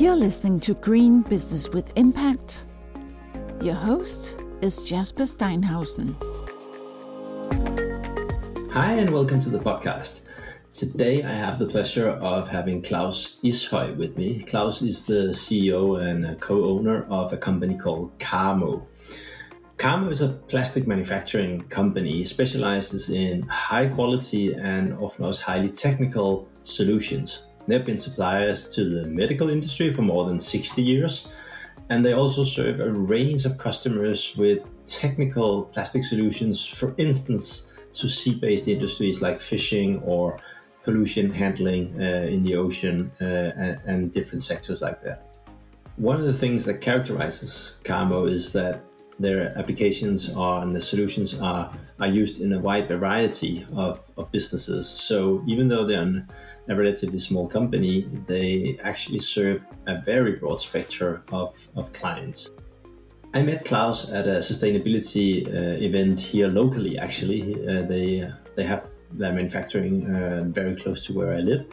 You're listening to Green Business with Impact. Your host is Jasper Steinhausen. Hi, and welcome to the podcast. Today, I have the pleasure of having Claus Ishøy with me. Claus is the CEO and co owner of a company called Carmo. Carmo is a plastic manufacturing company, specializes in high quality and often also highly technical solutions. They've been suppliers to the medical industry for more than 60 years, and they also serve a range of customers with technical plastic solutions, for instance, to sea based industries like fishing or pollution handling uh, in the ocean uh, and, different sectors like that. One of the things that characterizes Carmo is that their applications are and the solutions are, are used in a wide variety of, of businesses. So even though they're a relatively small company, they actually serve a very broad spectrum of, of clients. I met Claus at a sustainability uh, event here locally. Actually, uh, they they have their manufacturing uh, very close to where I live,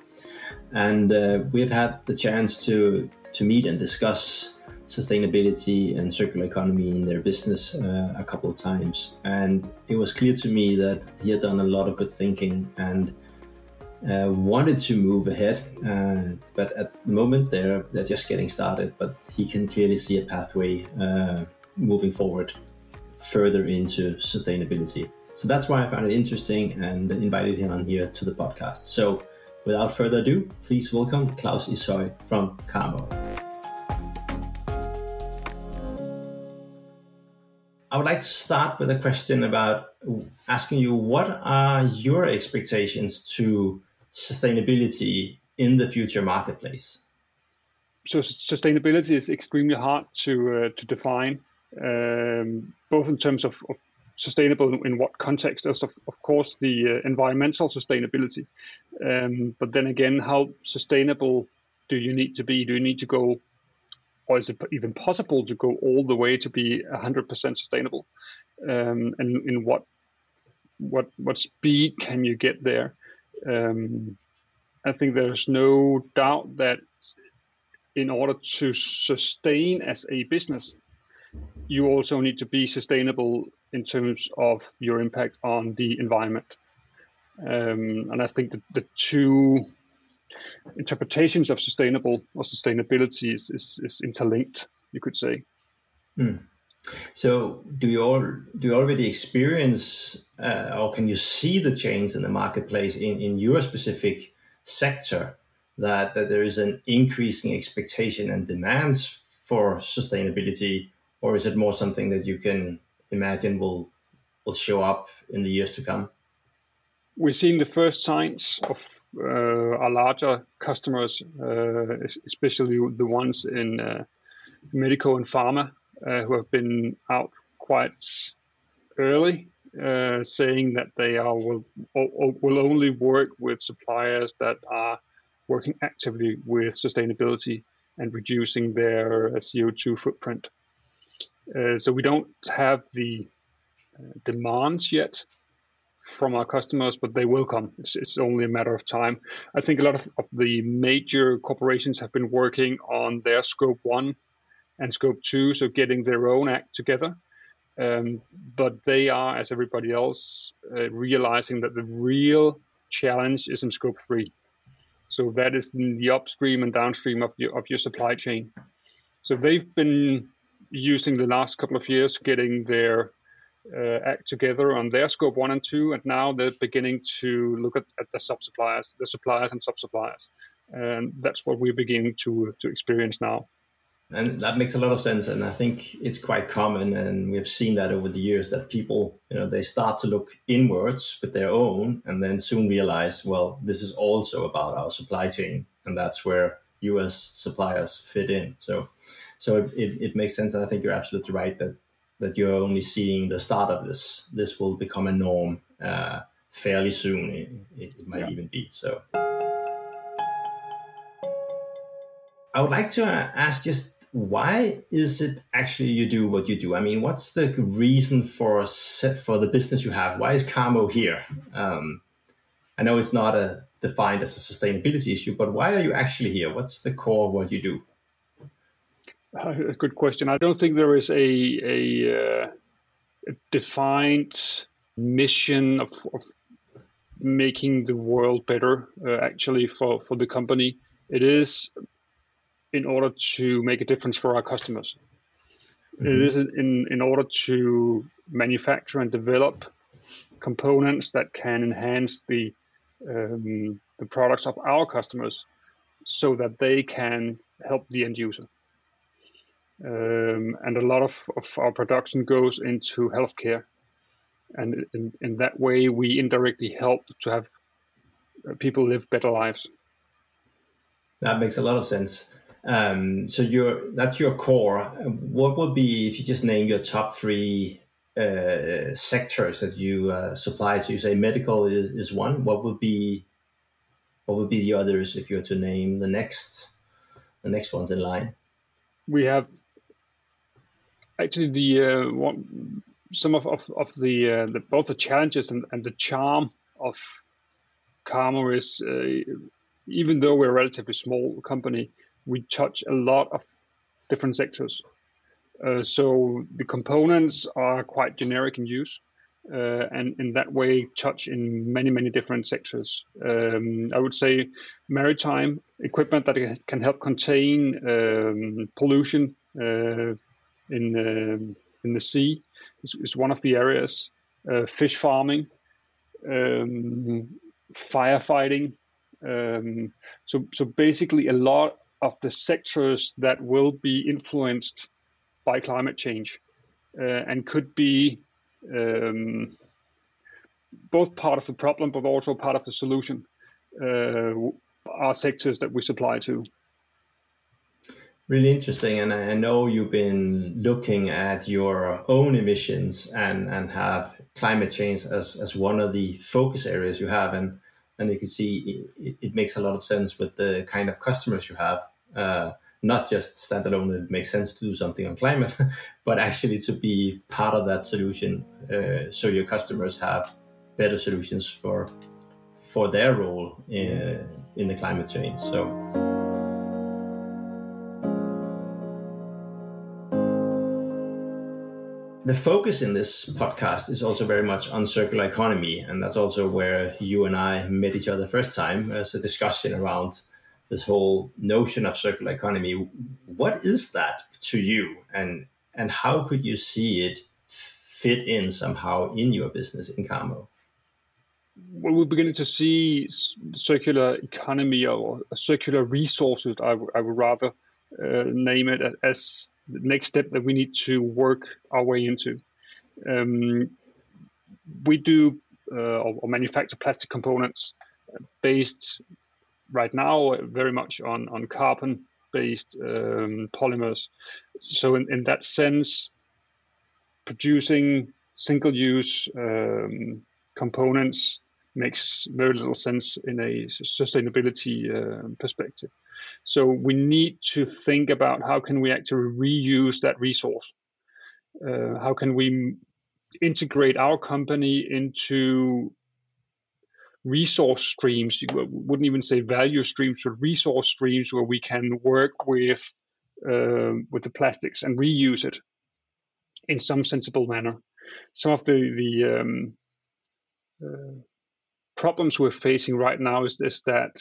and uh, we've had the chance to to meet and discuss sustainability and circular economy in their business uh, a couple of times. And it was clear to me that he had done a lot of good thinking and uh, wanted to move ahead, uh, but at the moment they're they're just getting started. But he can clearly see a pathway uh, moving forward further into sustainability. So that's why I found it interesting and invited him on here to the podcast. So without further ado, please welcome Claus Ishøy from Carmo. I would like to start with a question about asking you what are your expectations to sustainability in the future marketplace? So sustainability is extremely hard to uh, to define, um, both in terms of, of, sustainable in what context, as of, of course the uh, environmental sustainability, um, but then again, how sustainable do you need to be? Do you need to go, or is it even possible to go all the way to be 100% sustainable? Um, and in what what what speed can you get there? Um, I think there's no doubt that in order to sustain as a business, you also need to be sustainable in terms of your impact on the environment. Um, and I think the two interpretations of sustainable or sustainability is, is, is interlinked, you could say. Mm. So, do you all do you already experience, uh, or can you see the change in the marketplace in, in your specific sector that that there is an increasing expectation and demands for sustainability, or is it more something that you can imagine will will show up in the years to come? We're seeing the first signs of our larger customers, uh, especially the ones in uh, medical and pharma, uh, who have been out quite early, uh, saying that they are will will only work with suppliers that are working actively with sustainability and reducing their uh, CO2 footprint. Uh, so we don't have the uh, demands yet from our customers, but they will come. It's, it's, only a matter of time. I think a lot of, of the major corporations have been working on their scope one and scope two, so getting their own act together. Um, but they are, as everybody else, uh, realizing that the real challenge is in scope three. So that is the upstream and downstream of your, of your supply chain. So they've been using the last couple of years getting their uh, act together on their scope one and two, and now they're beginning to look at, at the sub suppliers, the suppliers and sub suppliers, and that's what we're beginning to to experience now. And that makes a lot of sense and i think it's quite common and we've seen that over the years that people you know they start to look inwards with their own and then soon realize well this is also about our supply chain and that's where us suppliers fit in. So so it, it, it makes sense and i think you're absolutely right that that you're only seeing the start of this this will become a norm uh, fairly soon it, it might yeah. even be so I would like to ask just why is it actually you do what you do? I mean, what's the reason for for the business you have? Why is Carmo here? Um, I know it's not a defined as a sustainability issue, but why are you actually here? What's the core of what you do? A good question. I don't think there is a a, uh, a defined mission of, of, making the world better. Uh, actually, for for the company, it is in order to make a difference for our customers. Mm-hmm. It is in in order to manufacture and develop components that can enhance the um, the products of our customers, so that they can help the end user. Um, and a lot of, of our production goes into healthcare. And in, in that way, we indirectly help to have uh, people live better lives. That makes a lot of sense. Um, so your that's your core. What would be if you just name your top three uh, sectors that you uh, supply to? You say medical is, is one. What would be what would be the others if you were to name the next the next ones in line? We have actually the uh, some of, of, of the, uh, the, both the challenges and, and the charm of Carmo is uh, even though we're a relatively small company, we touch a lot of different sectors. Uh, so the components are quite generic in use, uh, and in that way touch in many many different sectors. Um, I would say maritime equipment that can help contain um, pollution uh, in um, in the sea is, is, one of the areas. Uh, fish farming, um, firefighting. Um, so so basically, a lot of the sectors that will be influenced by climate change uh, and could be um, both part of the problem but also part of the solution uh, are sectors that we supply to. Really interesting, and I know you've been looking at your own emissions and and have climate change as, as one of the focus areas you have, and and you can see it, it makes a lot of sense with the kind of customers you have. Uh, not just standalone, it makes sense to do something on climate, but actually to be part of that solution, uh, so your customers have better solutions for for their role in, in the climate change. So. The focus in this podcast is also very much on circular economy, and that's also where you and I met each other first time as a discussion around this whole notion of circular economy. What is that to you, and and how could you see it fit in somehow in your business in Carmo? Well, we're beginning to see circular economy or circular resources. I, I would rather uh, name it as the next step that we need to work our way into. Um, we do uh, or, manufacture plastic components based right now very much on, on carbon based um, polymers. So, in, in that sense, producing single use um, components makes very little sense in a sustainability uh, perspective. So we need to think about how can we actually reuse that resource. Uh, how can we integrate our company into resource streams? You wouldn't even say value streams, but resource streams where we can work with uh, with the plastics and reuse it in some sensible manner. Some of the the um, uh, problems we're facing right now is this that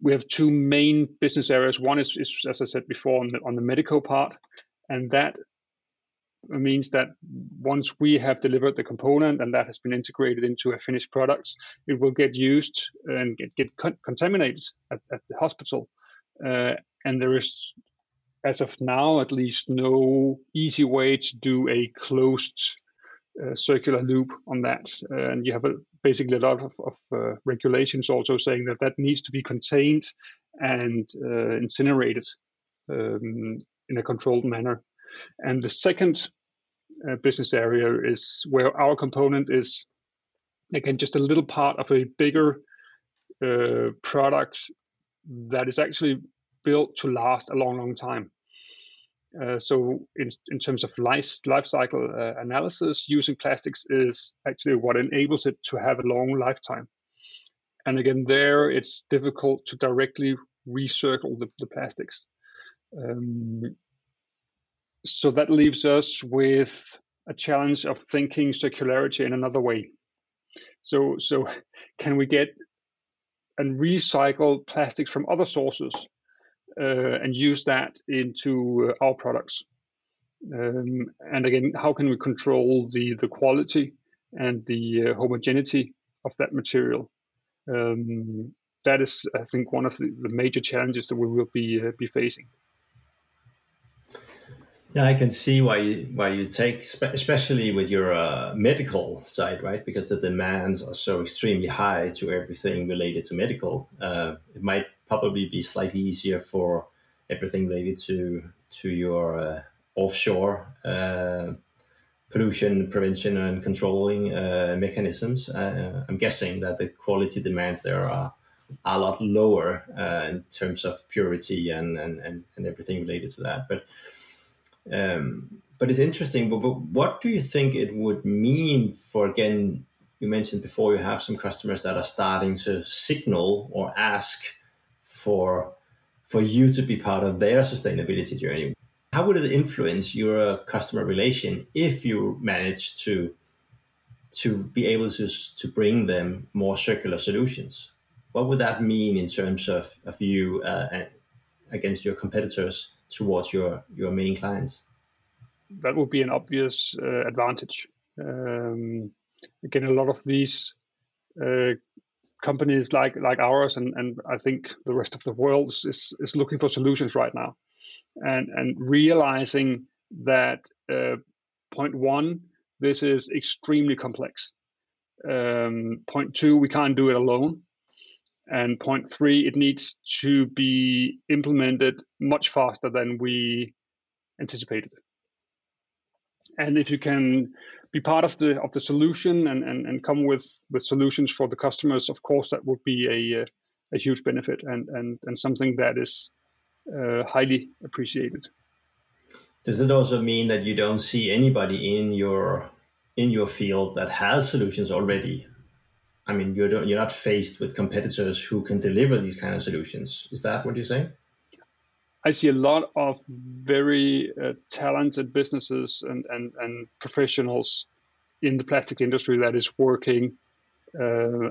we have two main business areas. One is, is as I said before, on the, on the medical part, and that means that once we have delivered the component and that has been integrated into a finished product, it will get used and get, get con- contaminated at, at, the hospital. Uh, and there is, as of now, at least no easy way to do a closed uh, circular loop on that. Uh, and you have a, basically a lot of, of uh, regulations also saying that that needs to be contained and uh, incinerated um, in a controlled manner. And the second uh, business area is where our component is, again, just a little part of a bigger product that is actually built to last a long, long time. Uh, so in, in terms of life, life cycle uh, analysis, using plastics is actually what enables it to have a long lifetime. And again, there it's difficult to directly recircle the, the plastics. Um, so that leaves us with a challenge of thinking circularity in another way. So, so can we get and recycle plastics from other sources and use that into uh, our products? Um, and again, how can we control the the quality and the uh, homogeneity of that material? Um, that is, I think, one of the, major challenges that we will be uh, be facing. Yeah, I can see why you why you take, especially with your uh, medical side, right? Because the demands are so extremely high to everything related to medical. Uh, it might probably be slightly easier for everything related to to your uh, offshore uh, pollution prevention and controlling uh, mechanisms. Uh, I'm guessing that the quality demands there are a lot lower in terms of purity and, and, and, and everything related to that. But um, but it's interesting. But, but what do you think it would mean for again? You mentioned before you have some customers that are starting to signal or ask for for you to be part of their sustainability journey. How would it influence your customer relation if you manage to to be able to to bring them more circular solutions? What would that mean in terms of of you uh, against your competitors towards your your main clients? That would be an obvious uh, advantage. Um, again, a lot of these uh, companies like like ours, and, and I think the rest of the world is is looking for solutions right now, and and realizing that uh, point one, this is extremely complex. Um, point two, we can't do it alone. And point three, it needs to be implemented much faster than we anticipated. And if you can be part of the of the solution and, and, and come with, with solutions for the customers, of course, that would be a, a huge benefit and, and, and something that is uh, highly appreciated. Does it also mean that you don't see anybody in your in your field that has solutions already I mean, you're you're not faced with competitors who can deliver these kind of solutions. Is that what you're saying? I see a lot of very uh, talented businesses and, and, and professionals in the plastic industry that is working uh,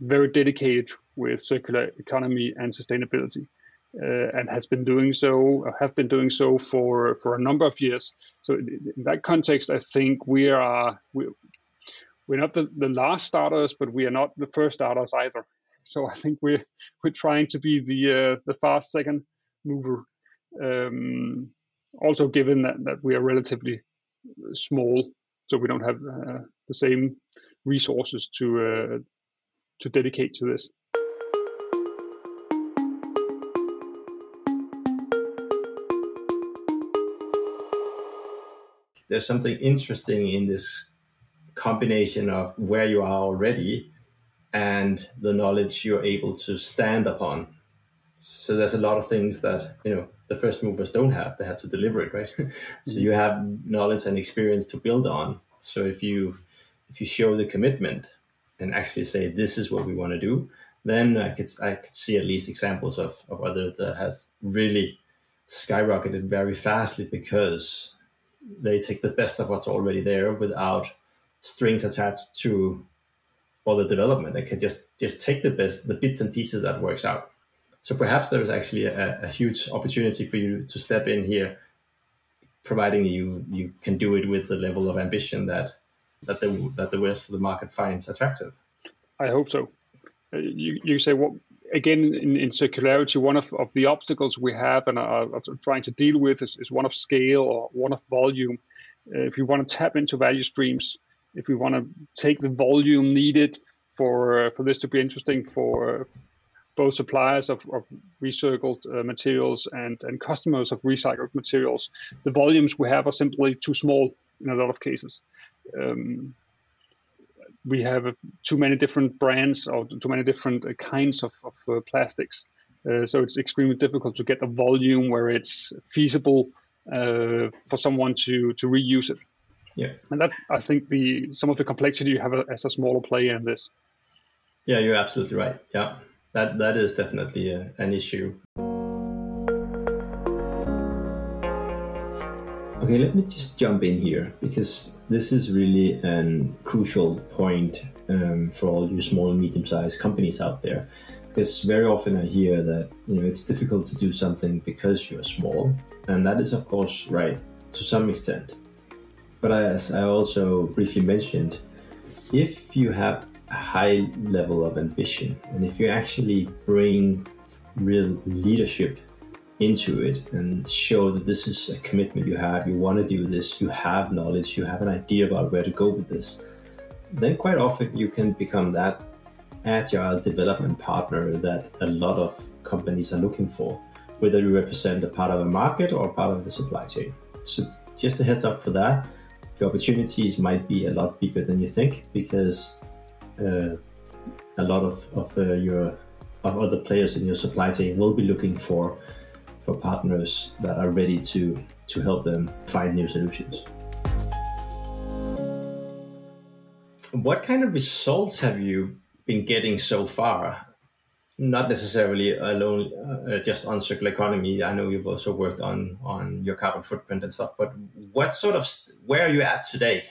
very dedicated with circular economy and sustainability. Uh, and has been doing so, have been doing so for, for a number of years. So in that context, I think we are we, we're not the, the last starters, but we are not the first starters either. So I think we're we're trying to be the uh, the fast second mover. Um, also, given that, that we are relatively small, so we don't have uh, the same resources to uh, to dedicate to this. There's something interesting in this combination of where you are already and the knowledge you're able to stand upon. So there's a lot of things that you know the first movers don't have. They have to deliver it, right? so you mm-hmm. have knowledge and experience to build on. So if you if you show the commitment and actually say this is what we want to do, then I could I could see at least examples of of others that has really skyrocketed very fastly because they take the best of what's already there without strings attached to all the development. They can just just take the best the bits and pieces that works out. So perhaps there is actually a, a huge opportunity for you to step in here, providing you you can do it with the level of ambition that that the that the rest of the market finds attractive. I hope so. Uh, you, you say what again in, in circularity one of, of the obstacles we have and are, are trying to deal with is, is one of scale or one of volume uh, if we want to tap into value streams if we want to take the volume needed for uh, for this to be interesting for both suppliers of, of recycled uh, materials and, and customers of recycled materials, the volumes we have are simply too small in a lot of cases. Um, we have too many different brands or too many different uh, kinds of, of uh, plastics. Uh, so it's extremely difficult to get a volume where it's feasible uh, for someone to, to reuse it. Yeah, and that I think the some of the complexity you have as a smaller player in this. Yeah, you're absolutely right. Yeah, that that is definitely a, an issue. Okay, let me just jump in here because this is really a crucial point um, for all you small and medium-sized companies out there. Because very often I hear that you know it's difficult to do something because you're small, and that is of course right to some extent. But as I also briefly mentioned, if you have a high level of ambition and if you actually bring real leadership into it and show that this is a commitment you have, you want to do this, you have knowledge, you have an idea about where to go with this, then quite often you can become that agile development partner that a lot of companies are looking for, whether you represent a part of a market or part of the supply chain. So, just a heads up for that. The opportunities might be a lot bigger than you think because uh, a lot of, of uh, your of other players in your supply chain will be looking for for partners that are ready to to help them find new solutions. What kind of results have you been getting so far? Not necessarily alone, uh, just on circular economy. I know you've also worked on on your carbon footprint and stuff. But what sort of where are you at today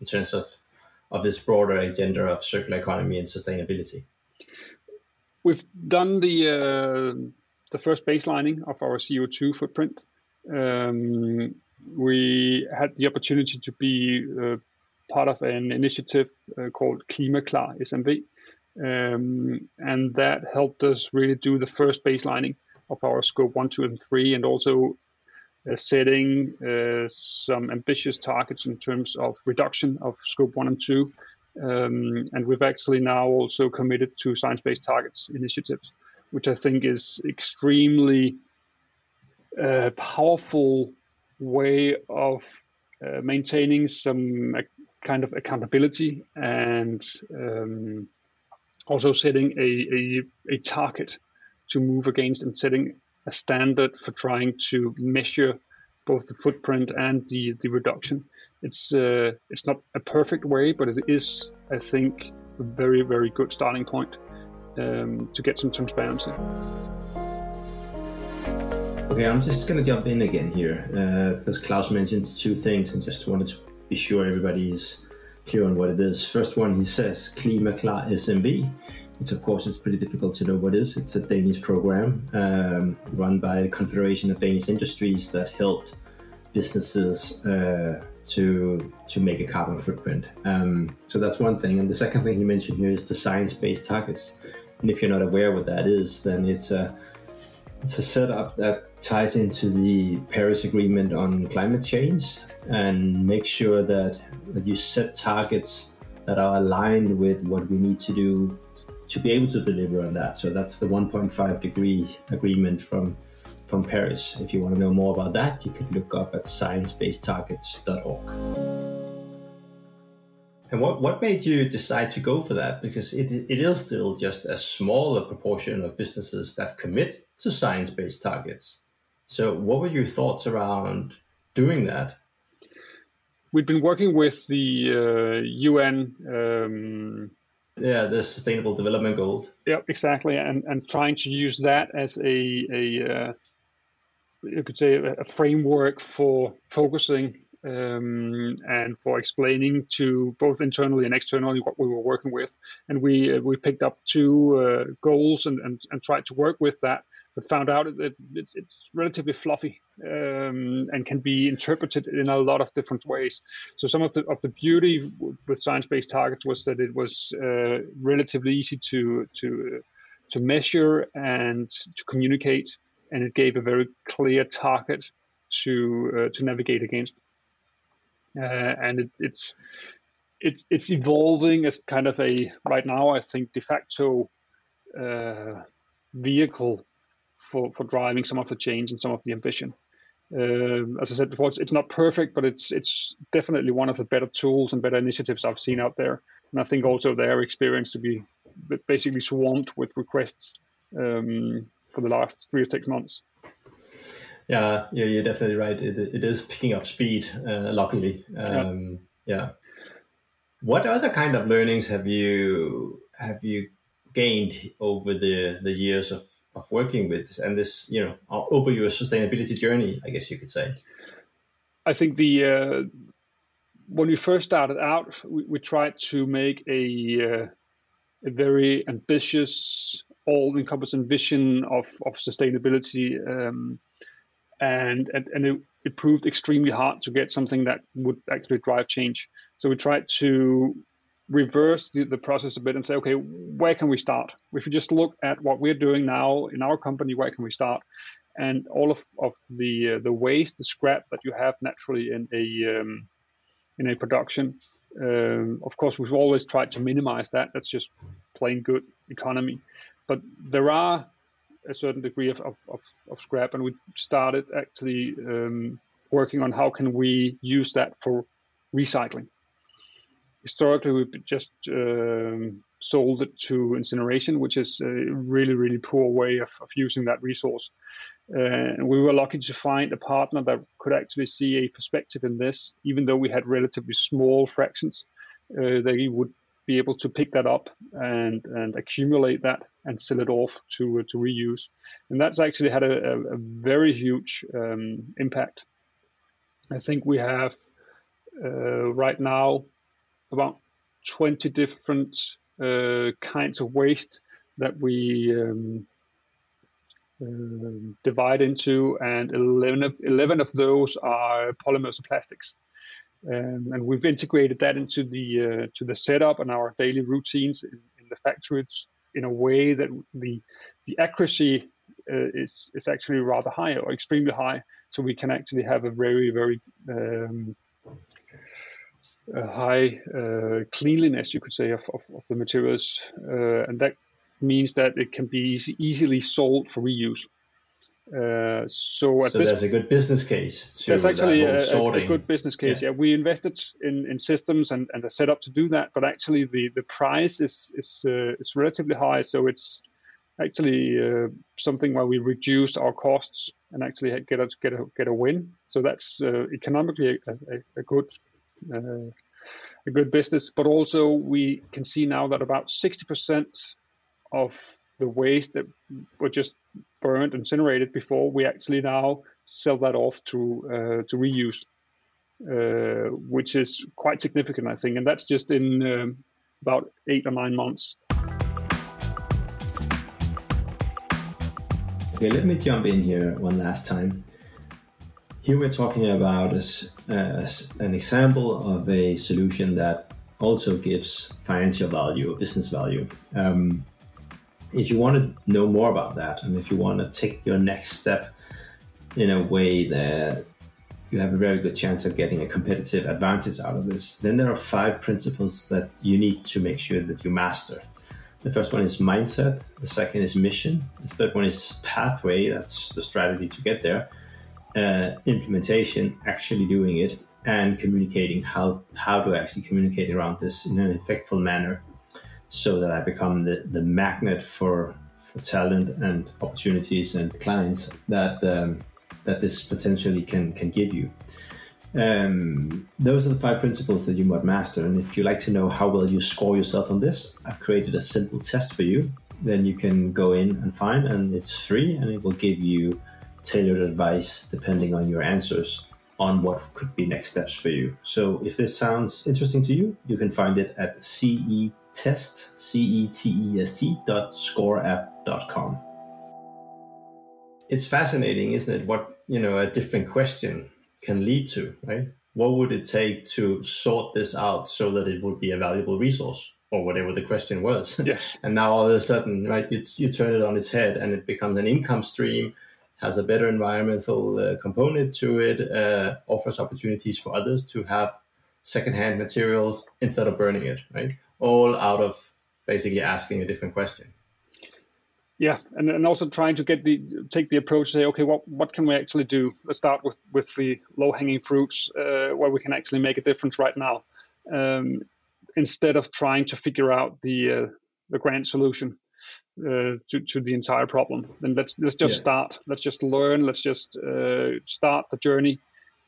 in terms of of this broader agenda of circular economy and sustainability? We've done the uh, the first baselining of our CO2 footprint. Um, we had the opportunity to be uh, part of an initiative uh, called Klimaklar SMV, um, and that helped us really do the first baselining of our scope one, two, and three, and also setting uh, some ambitious targets in terms of reduction of scope one and two. Um, and we've actually now also committed to science-based targets initiatives which I think is extremely uh, powerful way of uh, maintaining some uh, kind of accountability and um, also setting a, a, a, target to move against and setting a standard for trying to measure both the footprint and the, the reduction. It's uh, it's not a perfect way, but it is, I think, a very very good starting point um, to get some transparency. Okay, I'm just going to jump in again here uh, because Claus mentioned two things and just wanted to be sure everybody is clear on what it is. First one, he says Klimaklar SMV, of course is pretty difficult to know what is. It's a Danish program um, run by the Confederation of Danish Industries that helped businesses uh, to to make a carbon footprint. Um, so that's one thing. And the second thing he mentioned here is the science-based targets. And if you're not aware what that is, then it's a it's a setup that ties into the Paris Agreement on climate change and make sure that, that you set targets that are aligned with what we need to do to be able to deliver on that. So that's the 1.5 degree agreement from from Paris. If you want to know more about that, you could look up at sciencebasedtargets.org. And what, what made you decide to go for that? Because it, it is still just a smaller proportion of businesses that commit to science based targets. So, what were your thoughts around doing that? We've been working with the uh, UN. Um, yeah, the Sustainable Development Goals. yep exactly, and and trying to use that as a a uh, you could say a framework for focusing um, and for explaining to both internally and externally what we were working with. And we uh, we picked up two uh, goals and, and, and tried to work with that, but found out that it's, relatively fluffy um, and can be interpreted in a lot of different ways. So some of the of the beauty with science-based targets was that it was uh, relatively easy to to to measure and to communicate, and it gave a very clear target to uh, to navigate against uh, and it, it's it's it's evolving as kind of a right now I think de facto uh, vehicle for for driving some of the change and some of the ambition. Uh, as I said before, it's, it's, not perfect, but it's it's definitely one of the better tools and better initiatives I've seen out there. And I think also their experience to be basically swamped with requests um, for the last three or six months. Yeah, yeah, you're definitely right. It, it is picking up speed, uh, luckily. Um, yeah. yeah. What other kind of learnings have you have you gained over the the years of of working with and this you know over your sustainability journey? I guess you could say. I think the uh, when we first started out, we, we tried to make a uh, a very ambitious, all-encompassing vision of of sustainability, um, and and, and it, it, proved extremely hard to get something that would actually drive change. So we tried to reverse the, the process a bit and say, okay, where can we start? If you just look at what we're doing now in our company, where can we start? And all of, of the uh, the waste, the scrap that you have naturally in a um, in a production, um, of course, we've always tried to minimize that. That's just plain good economy. But there are a certain degree of, of, of, of scrap, and we started actually um, working on how can we use that for recycling historically we've just um, sold it to incineration, which is a really, really poor way of, of using that resource. Uh, and we were lucky to find a partner that could actually see a perspective in this, even though we had relatively small fractions. Uh, they would be able to pick that up and, and accumulate that and sell it off to, uh, to reuse. And that's actually had a, a, a very huge um, impact. I think we have uh, right now about 20 different uh, kinds of waste that we um, uh, divide into, and 11 of, 11 of those are polymers and plastics. Um, and we've integrated that into the uh, to the setup and our daily routines in, in, the factories in a way that the the accuracy uh, is is actually rather high or extremely high. So we can actually have a very very um, a high uh, cleanliness, you could say, of, of, of the materials, uh, and that means that it can be easy, easily sold for reuse. Uh, so, so there's a good business case. To there's actually a, a, good business case. Yeah. yeah, we invested in, in systems and, and a setup to do that, but actually the, the price is is uh, is relatively high. So it's actually uh, something where we reduced our costs and actually get a get a get a win. So that's uh, economically a, a, a good uh, a good business. But also, we can see now that about 60% of the waste that were just burned, and incinerated before, we actually now sell that off to uh, to reuse, uh, which is quite significant, I think. And that's just in um, about eight or nine months. Okay, let me jump in here one last time. Here we're talking about as, as an example of a solution that also gives financial value, business value. Um, if you want to know more about that, and if you want to take your next step in a way that you have a very good chance of getting a competitive advantage out of this, then there are five principles that you need to make sure that you master. The first one is mindset, the second is mission, the third one is pathway, that's the strategy to get there uh, implementation, actually doing it, and communicating how how to actually communicate around this in an effectful manner, so that I become the, the magnet for for talent and opportunities and clients that um, that this potentially can can give you. Um, those are the five principles that you must master. And if you like to know how well you score yourself on this, I've created a simple test for you. Then you can go in and find, and it's free, and it will give you tailored advice depending on your answers on what could be next steps for you. So if this sounds interesting to you, you can find it at cetest, C-E-T-E-S-T dot scoreapp.com. It's fascinating, isn't it? What, you know, a different question can lead to, right? What would it take to sort this out so that it would be a valuable resource? or whatever the question was. Yes. and now all of a sudden, right, you, you turn it on its head and it becomes an income stream has a better environmental uh, component to it, uh, offers opportunities for others to have secondhand materials instead of burning it, right? All out of basically asking a different question. Yeah, and, and also trying to get the take the approach say, okay, what what can we actually do? Let's start with with the low hanging fruits uh, where we can actually make a difference right now, um, instead of trying to figure out the uh, the grand solution uh, to, to the entire problem. And let's let's just yeah. start. Let's just learn. Let's just uh, start the journey.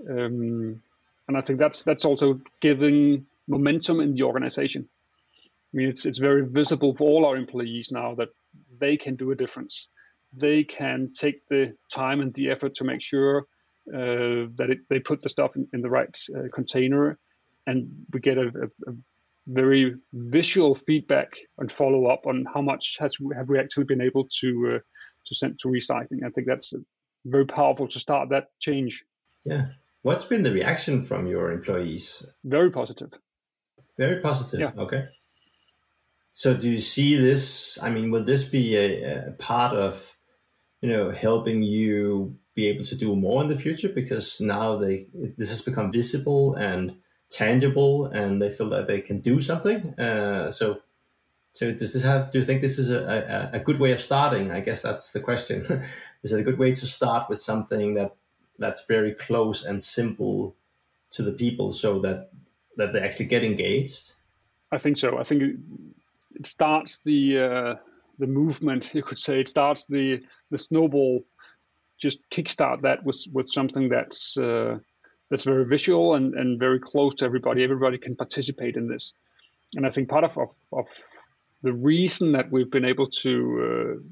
Um, and I think that's that's also giving momentum in the organization. I mean, it's it's very visible for all our employees now that they can do a difference. They can take the time and the effort to make sure uh, that it, they put the stuff in, in the right uh, container, and we get a, a, a, very visual feedback and follow up on how much has have we actually been able to uh, to send to recycling. I think that's very powerful to start that change. Yeah. What's been the reaction from your employees? Very positive. Very positive. Yeah. Okay. So do you see this? I mean, will this be a, a part of, you know, helping you be able to do more in the future because now they this has become visible and tangible and they feel that they can do something. Uh, so, so does this have? Do you think this is a, a, a good way of starting? I guess that's the question. is it a good way to start with something that that's very close and simple to the people, so that that they actually get engaged? I think so. I think it starts the uh, the movement. You could say it starts the the snowball. Just kickstart that with with something that's uh, that's very visual and, and very close to everybody. Everybody can participate in this, and I think part of of, of the reason that we've been able to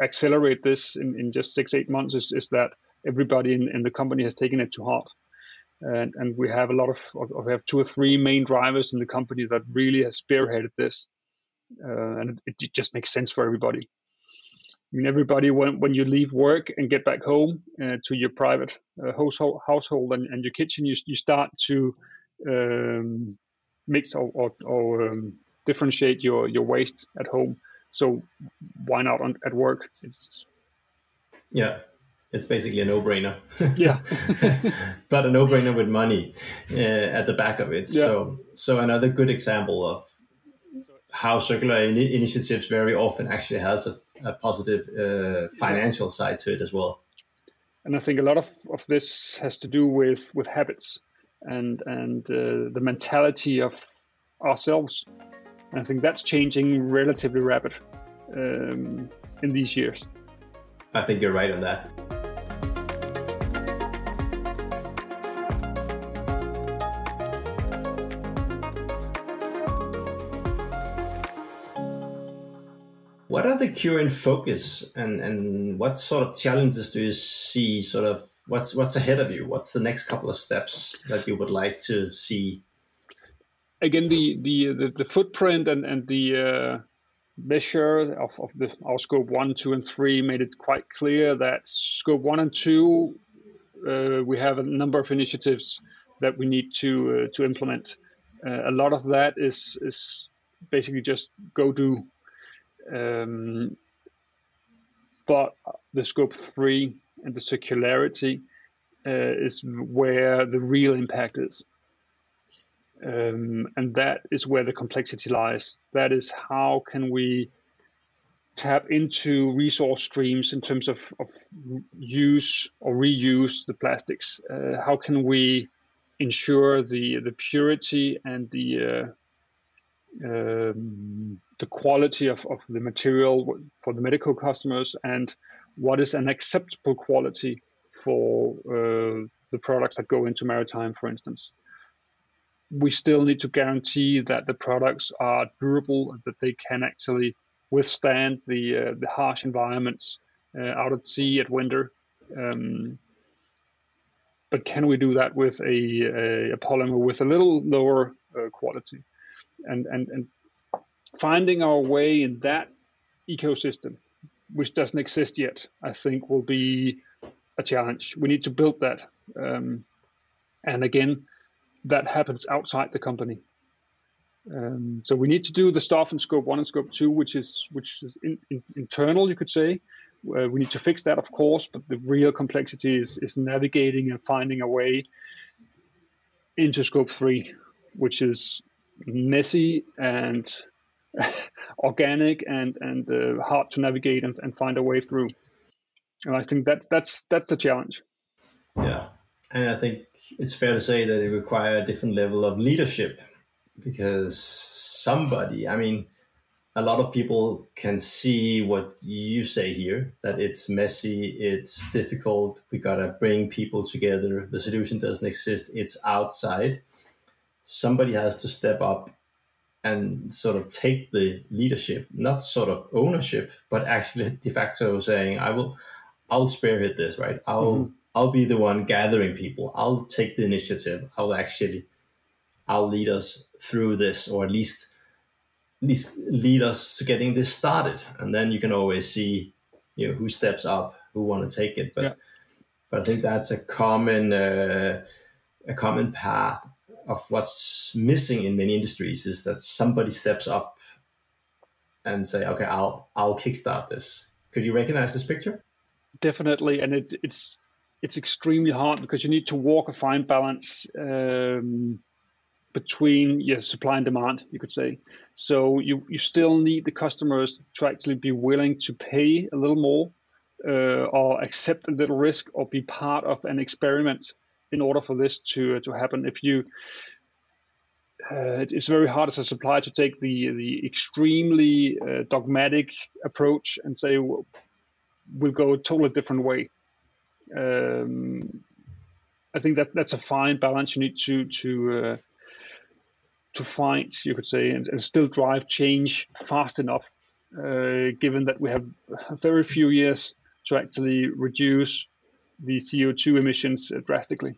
uh, accelerate this in, in just six eight months is, is that everybody in, in the company has taken it to heart and, and we have a lot of, of, we have two or three main drivers in the company that really has spearheaded this uh, and it, it, just makes sense for everybody. I mean, everybody when when you leave work and get back home uh, to your private uh, household household and, and your kitchen, you you start to um, mix or, or, or um, differentiate your your waste at home. So why not on, at work? It's yeah, it's basically a no-brainer. yeah, but a no-brainer with money uh, at the back of it. Yeah. So so another good example of how circular in- initiatives very often actually has a, a positive uh, financial side to it as well. And I think a lot of, of this has to do with, with habits and and uh, the mentality of ourselves. And I think that's changing relatively rapid um, in these years. I think you're right on that. What are the current focus and, and what sort of challenges do you see sort of what's what's ahead of you? What's the next couple of steps that you would like to see? Again the the the, the footprint and and the uh, measure of, of the our scope one two and three made it quite clear that scope one and two uh, we have a number of initiatives that we need to uh, to implement. Uh, a lot of that is is basically just go do um, but the scope three and the circularity uh, is where the real impact is. Um, and that is where the complexity lies. That is how can we tap into resource streams in terms of, of use or reuse the plastics? Uh, how can we ensure the the purity and the uh, um, the quality of, of the material for the medical customers and what is an acceptable quality for uh, the products that go into maritime, for instance. We still need to guarantee that the products are durable, that they can actually withstand the uh, the harsh environments uh, out at sea at winter. Um, but can we do that with a, a, a polymer with a little lower uh, quality? And, and and finding our way in that ecosystem, which doesn't exist yet, I think will be a challenge. We need to build that. Um, and again, that happens outside the company. Um, so we need to do the stuff in scope one and scope two, which is which is in, in, internal, you could say. Uh, we need to fix that, of course, but the real complexity is is navigating and finding a way into scope three, which is messy and organic and and uh, hard to navigate and, and find a way through. And I think that's that's that's the challenge. Yeah, and I think it's fair to say that it requires a different level of leadership because somebody, I mean, a lot of people can see what you say here that it's messy, it's difficult. We gotta bring people together. The solution doesn't exist. It's outside. Somebody has to step up and sort of take the leadership, not sort of ownership, but actually de facto saying, "I will, I'll spearhead this, right? I'll, mm-hmm. I'll be the one gathering people. I'll take the initiative. I'll actually, I'll lead us through this, or at least, at least lead us to getting this started. And then you can always see, you know, who steps up, who want to take it. But, yeah. but I think that's a common, uh, a common path of what's missing in many industries is that somebody steps up and say, okay, I'll I'll kickstart this. Could you recognize this picture? Definitely, and it, it's it's extremely hard because you need to walk a fine balance um, between your supply and demand, you could say. So you you still need the customers to actually be willing to pay a little more uh, or accept a little risk or be part of an experiment in order for this to to happen. If you uh, it's very hard as a supplier to take the the extremely uh, dogmatic approach and say we'll go a totally different way. Um, I think that that's a fine balance you need to to uh, to find, you could say, and, and still drive change fast enough, uh, given that we have very few years to actually reduce the CO2 emissions drastically.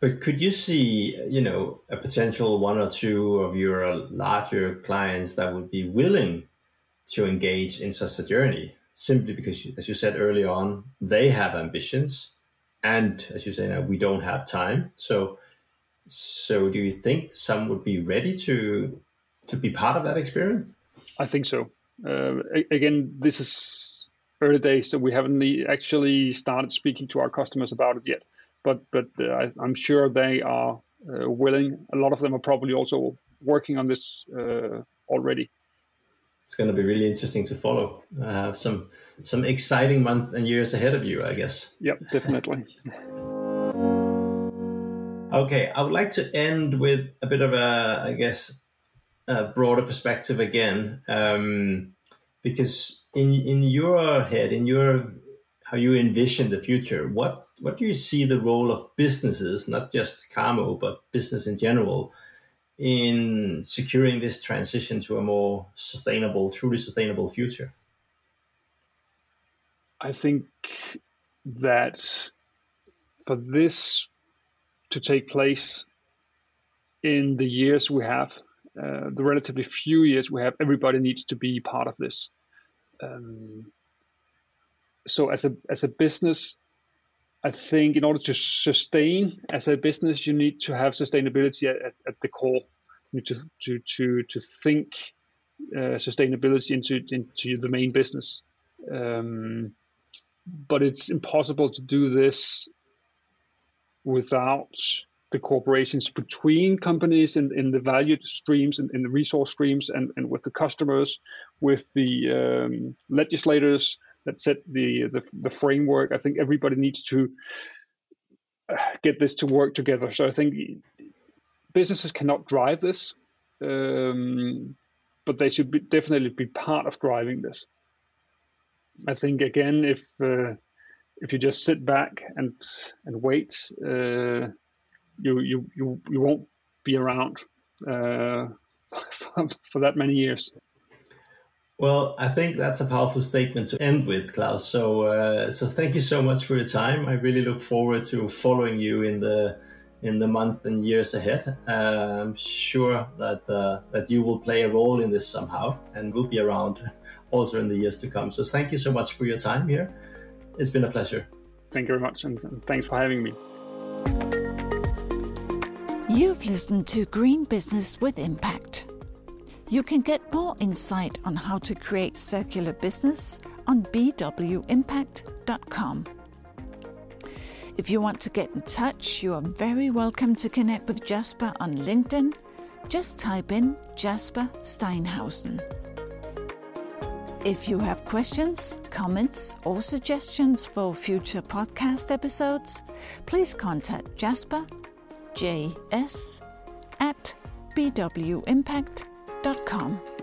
But could you see, you know, a potential one or two of your larger clients that would be willing to engage in such a journey? Simply because, as you said early on, they have ambitions, and as you say now, we don't have time. So, so do you think some would be ready to to be part of that experience? I think so. Uh, again, this is early days, so we haven't actually started speaking to our customers about it yet but but uh, I'm sure they are uh, willing. A lot of them are probably also working on this uh, already. It's going to be really interesting to follow. Uh, some some exciting months and years ahead of you, I guess. Yep, definitely. okay, I would like to end with a bit of a, I guess, a broader perspective again, um, because in in your head, in your how you envision the future. What what do you see the role of businesses, not just Carmo, but business in general, in securing this transition to a more sustainable, truly sustainable future? I think that for this to take place in the years we have, uh, the relatively few years we have, everybody needs to be part of this. Um, so as a as a business i think in order to sustain as a business you need to have sustainability at, at the core. You need to to to, to think uh, sustainability into into the main business. Um, but it's impossible to do this without the corporations between companies and in the value streams and in the resource streams and, and with the customers, with the um, legislators, that set the, the the framework. I think everybody needs to uh, get this to work together. So I think businesses cannot drive this, um, but they should be, definitely be part of driving this. I think again, if uh, if you just sit back and and wait, uh, you you you you won't be around uh, for, for that many years. Well, I think that's a powerful statement to end with, Claus. So, uh, so thank you so much for your time. I really look forward to following you in the in the month and years ahead. Uh, I'm sure that uh, that you will play a role in this somehow, and will be around also in the years to come. So, thank you so much for your time here. It's been a pleasure. Thank you very much, and, and thanks for having me. You've listened to Green Business with Impact. You can get more insight on how to create circular business on bwimpact.com. If you want to get in touch, you are very welcome to connect with Jesper on LinkedIn. Just type in Jesper Steinhausen. If you have questions, comments, or suggestions for future podcast episodes, please contact Jesper, JS, at bwimpact.com.